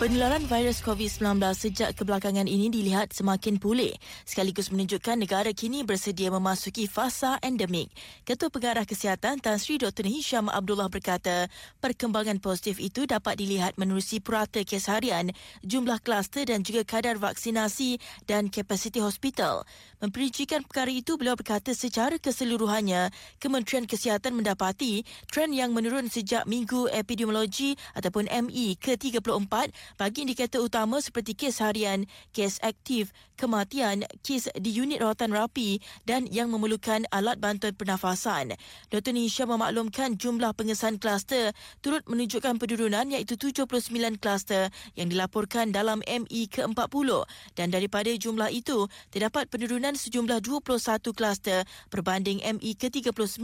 Penularan virus COVID-19 sejak kebelakangan ini dilihat semakin pulih sekaligus menunjukkan negara kini bersedia memasuki fasa endemik. Ketua Pengarah Kesihatan Tan Sri Dr. Hisham Abdullah berkata, perkembangan positif itu dapat dilihat menerusi purata kes harian, jumlah kluster dan juga kadar vaksinasi dan kapasiti hospital. Memperincikan perkara itu, beliau berkata secara keseluruhannya, Kementerian Kesihatan mendapati trend yang menurun sejak Minggu Epidemiologi ataupun ME ke-34 bagi indikator utama seperti kes harian, kes aktif, kematian, kes di unit rawatan rapi dan yang memerlukan alat bantuan pernafasan. Dr. Nisha memaklumkan jumlah pengesahan kluster turut menunjukkan penurunan iaitu 79 kluster yang dilaporkan dalam ME ke-40 dan daripada jumlah itu terdapat penurunan sejumlah 21 kluster berbanding ME ke-39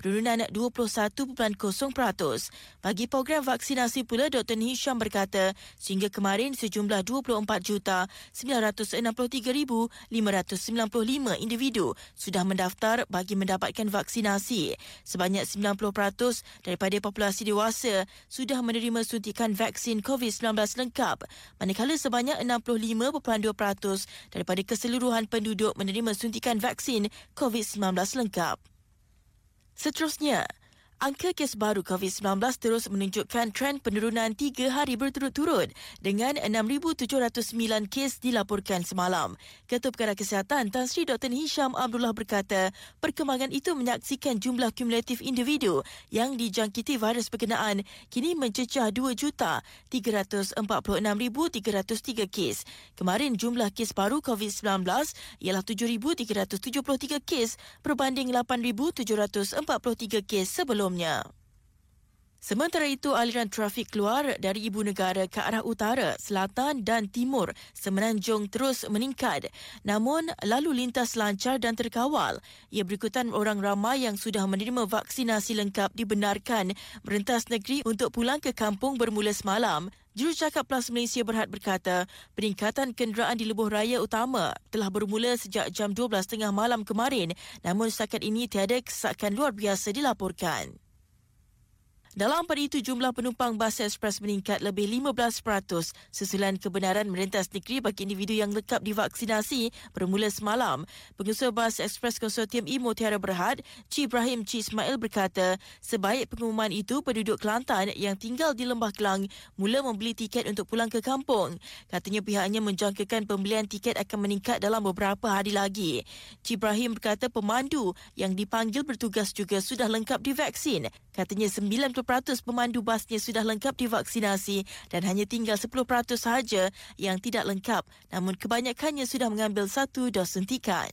penurunan 21.0%. Bagi program vaksinasi pula Dr. Hisham berkata Sehingga kemarin sejumlah 24,933,595 individu sudah mendaftar bagi mendapatkan vaksinasi. Sebanyak 90% daripada populasi dewasa sudah menerima suntikan vaksin COVID-19 lengkap. Manakala sebanyak 65.2% daripada keseluruhan penduduk menerima suntikan vaksin COVID-19 lengkap. Seterusnya, Angka kes baru COVID-19 terus menunjukkan trend penurunan tiga hari berturut-turut dengan 6,709 kes dilaporkan semalam. Ketua Perkara Kesihatan Tan Sri Dr. Hisham Abdullah berkata, perkembangan itu menyaksikan jumlah kumulatif individu yang dijangkiti virus berkenaan kini mencecah 2,346,303 kes. Kemarin jumlah kes baru COVID-19 ialah 7,373 kes berbanding 8,743 kes sebelum sebelumnya. Sementara itu, aliran trafik keluar dari ibu negara ke arah utara, selatan dan timur semenanjung terus meningkat. Namun, lalu lintas lancar dan terkawal. Ia berikutan orang ramai yang sudah menerima vaksinasi lengkap dibenarkan merentas negeri untuk pulang ke kampung bermula semalam. Jurucakap Plus Malaysia Berhad berkata, peningkatan kenderaan di lebuh raya utama telah bermula sejak jam 12.30 malam kemarin namun setakat ini tiada kesakan luar biasa dilaporkan. Dalam pada itu, jumlah penumpang bas ekspres meningkat lebih 15% sesulan kebenaran merentas negeri bagi individu yang lekap divaksinasi bermula semalam. Pengusaha bas ekspres konsortium IMO Tiara Berhad, Ci Ibrahim Ci Ismail berkata, sebaik pengumuman itu, penduduk Kelantan yang tinggal di Lembah Kelang mula membeli tiket untuk pulang ke kampung. Katanya pihaknya menjangkakan pembelian tiket akan meningkat dalam beberapa hari lagi. Ci Ibrahim berkata pemandu yang dipanggil bertugas juga sudah lengkap divaksin. Katanya 90 pemandu basnya sudah lengkap divaksinasi dan hanya tinggal 10% sahaja yang tidak lengkap namun kebanyakannya sudah mengambil satu dos suntikan.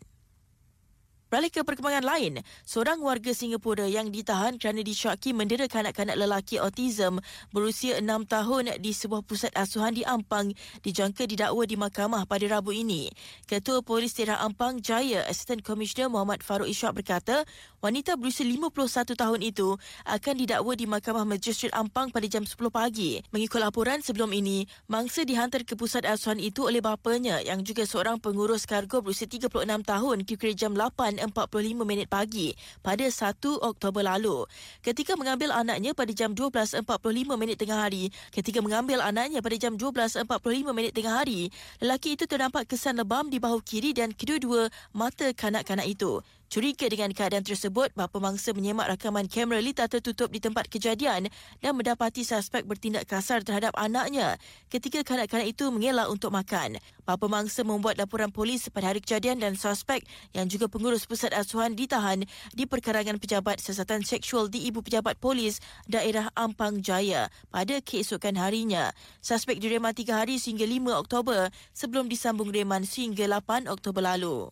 Beralih ke perkembangan lain, seorang warga Singapura yang ditahan kerana disyaki mendera kanak-kanak lelaki autism berusia enam tahun di sebuah pusat asuhan di Ampang dijangka didakwa di mahkamah pada Rabu ini. Ketua Polis Daerah Ampang Jaya, Assistant Commissioner Muhammad Farouk Ishak berkata, wanita berusia 51 tahun itu akan didakwa di Mahkamah Magistrate Ampang pada jam 10 pagi. Mengikut laporan sebelum ini, mangsa dihantar ke pusat asuhan itu oleh bapanya yang juga seorang pengurus kargo berusia 36 tahun kira-kira jam 8 45 minit pagi pada 1 Oktober lalu. Ketika mengambil anaknya pada jam 12.45 minit tengah hari, ketika mengambil anaknya pada jam 12.45 minit tengah hari, lelaki itu terdampak kesan lebam di bahu kiri dan kedua-dua mata kanak-kanak itu. Curiga dengan keadaan tersebut, bapa mangsa menyemak rakaman kamera lita tertutup di tempat kejadian dan mendapati suspek bertindak kasar terhadap anaknya ketika kanak-kanak itu mengelak untuk makan. Bapa mangsa membuat laporan polis pada hari kejadian dan suspek yang juga pengurus pusat asuhan ditahan di perkarangan pejabat siasatan seksual di Ibu Pejabat Polis Daerah Ampang Jaya pada keesokan harinya. Suspek direman 3 hari sehingga 5 Oktober sebelum disambung reman sehingga 8 Oktober lalu.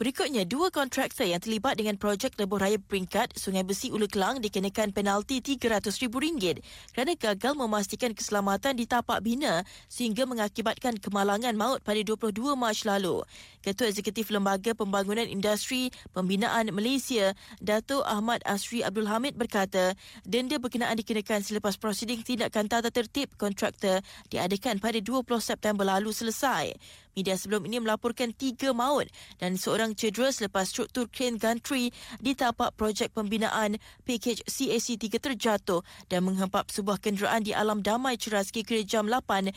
Berikutnya, dua kontraktor yang terlibat dengan projek lebuh raya peringkat Sungai Besi Ulu Kelang dikenakan penalti RM300,000 kerana gagal memastikan keselamatan di tapak bina sehingga mengakibatkan kemalangan maut pada 22 Mac lalu. Ketua Eksekutif Lembaga Pembangunan Industri Pembinaan Malaysia, Dato' Ahmad Asri Abdul Hamid berkata, denda berkenaan dikenakan selepas prosiding tindakan tata tertib kontraktor diadakan pada 20 September lalu selesai. Media sebelum ini melaporkan tiga maut dan seorang cedera selepas struktur kren gantry di tapak projek pembinaan PKH CAC 3 terjatuh dan menghempap sebuah kenderaan di alam damai ceras kira jam 8.30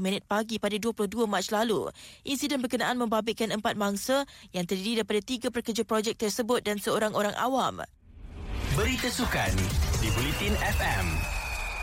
minit pagi pada 22 Mac lalu. Insiden berkenaan membabitkan empat mangsa yang terdiri daripada tiga pekerja projek tersebut dan seorang orang awam. Berita Sukan di Bulletin FM.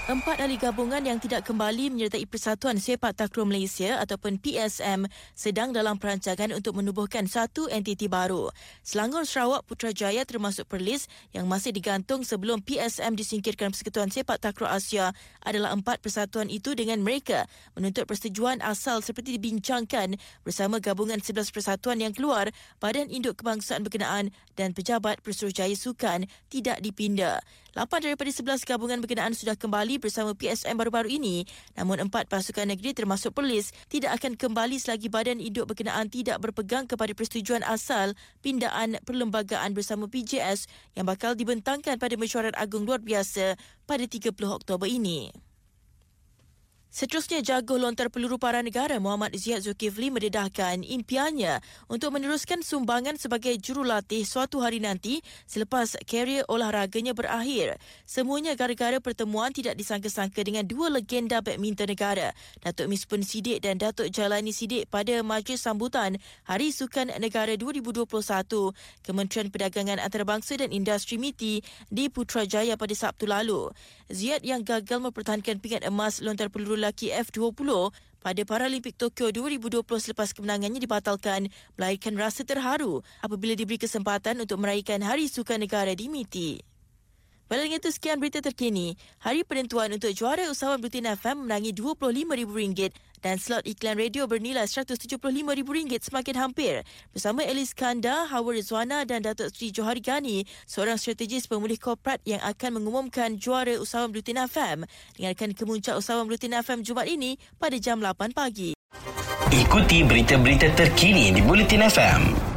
Empat ahli gabungan yang tidak kembali menyertai Persatuan Sepak Takraw Malaysia ataupun PSM sedang dalam perancangan untuk menubuhkan satu entiti baru. Selangor Sarawak Putrajaya termasuk Perlis yang masih digantung sebelum PSM disingkirkan Persekutuan Sepak Takraw Asia adalah empat persatuan itu dengan mereka menuntut persetujuan asal seperti dibincangkan bersama gabungan 11 persatuan yang keluar Badan Induk Kebangsaan berkenaan dan Pejabat Persuruhjaya Sukan tidak dipindah. Lapan daripada 11 gabungan berkenaan sudah kembali bersama PSM baru-baru ini. Namun empat pasukan negeri termasuk polis tidak akan kembali selagi badan induk berkenaan tidak berpegang kepada persetujuan asal pindaan perlembagaan bersama PJS yang bakal dibentangkan pada mesyuarat agung luar biasa pada 30 Oktober ini. Seterusnya, jago lontar peluru para negara Muhammad Ziyad Zulkifli mendedahkan impiannya untuk meneruskan sumbangan sebagai jurulatih suatu hari nanti selepas karier olahraganya berakhir. Semuanya gara-gara pertemuan tidak disangka-sangka dengan dua legenda badminton negara, Datuk Mispun Sidik dan Datuk Jalani Sidik pada majlis sambutan Hari Sukan Negara 2021 Kementerian Perdagangan Antarabangsa dan Industri MITI di Putrajaya pada Sabtu lalu. Ziyad yang gagal mempertahankan pingat emas lontar peluru lelaki F20 pada Paralimpik Tokyo 2020 selepas kemenangannya dibatalkan melahirkan rasa terharu apabila diberi kesempatan untuk meraihkan Hari Sukan Negara di MITI. Pada dengan itu sekian berita terkini. Hari penentuan untuk juara usahawan Blutin FM menangi RM25,000 dan slot iklan radio bernilai RM175,000 semakin hampir. Bersama Elis Kanda, Hawa Rizwana dan Datuk Sri Johari Gani, seorang strategis pemulih korporat yang akan mengumumkan juara usahawan Blutin FM. Dengarkan kemuncak usahawan Blutin FM Jumaat ini pada jam 8 pagi. Ikuti berita-berita terkini di Bulletin FM.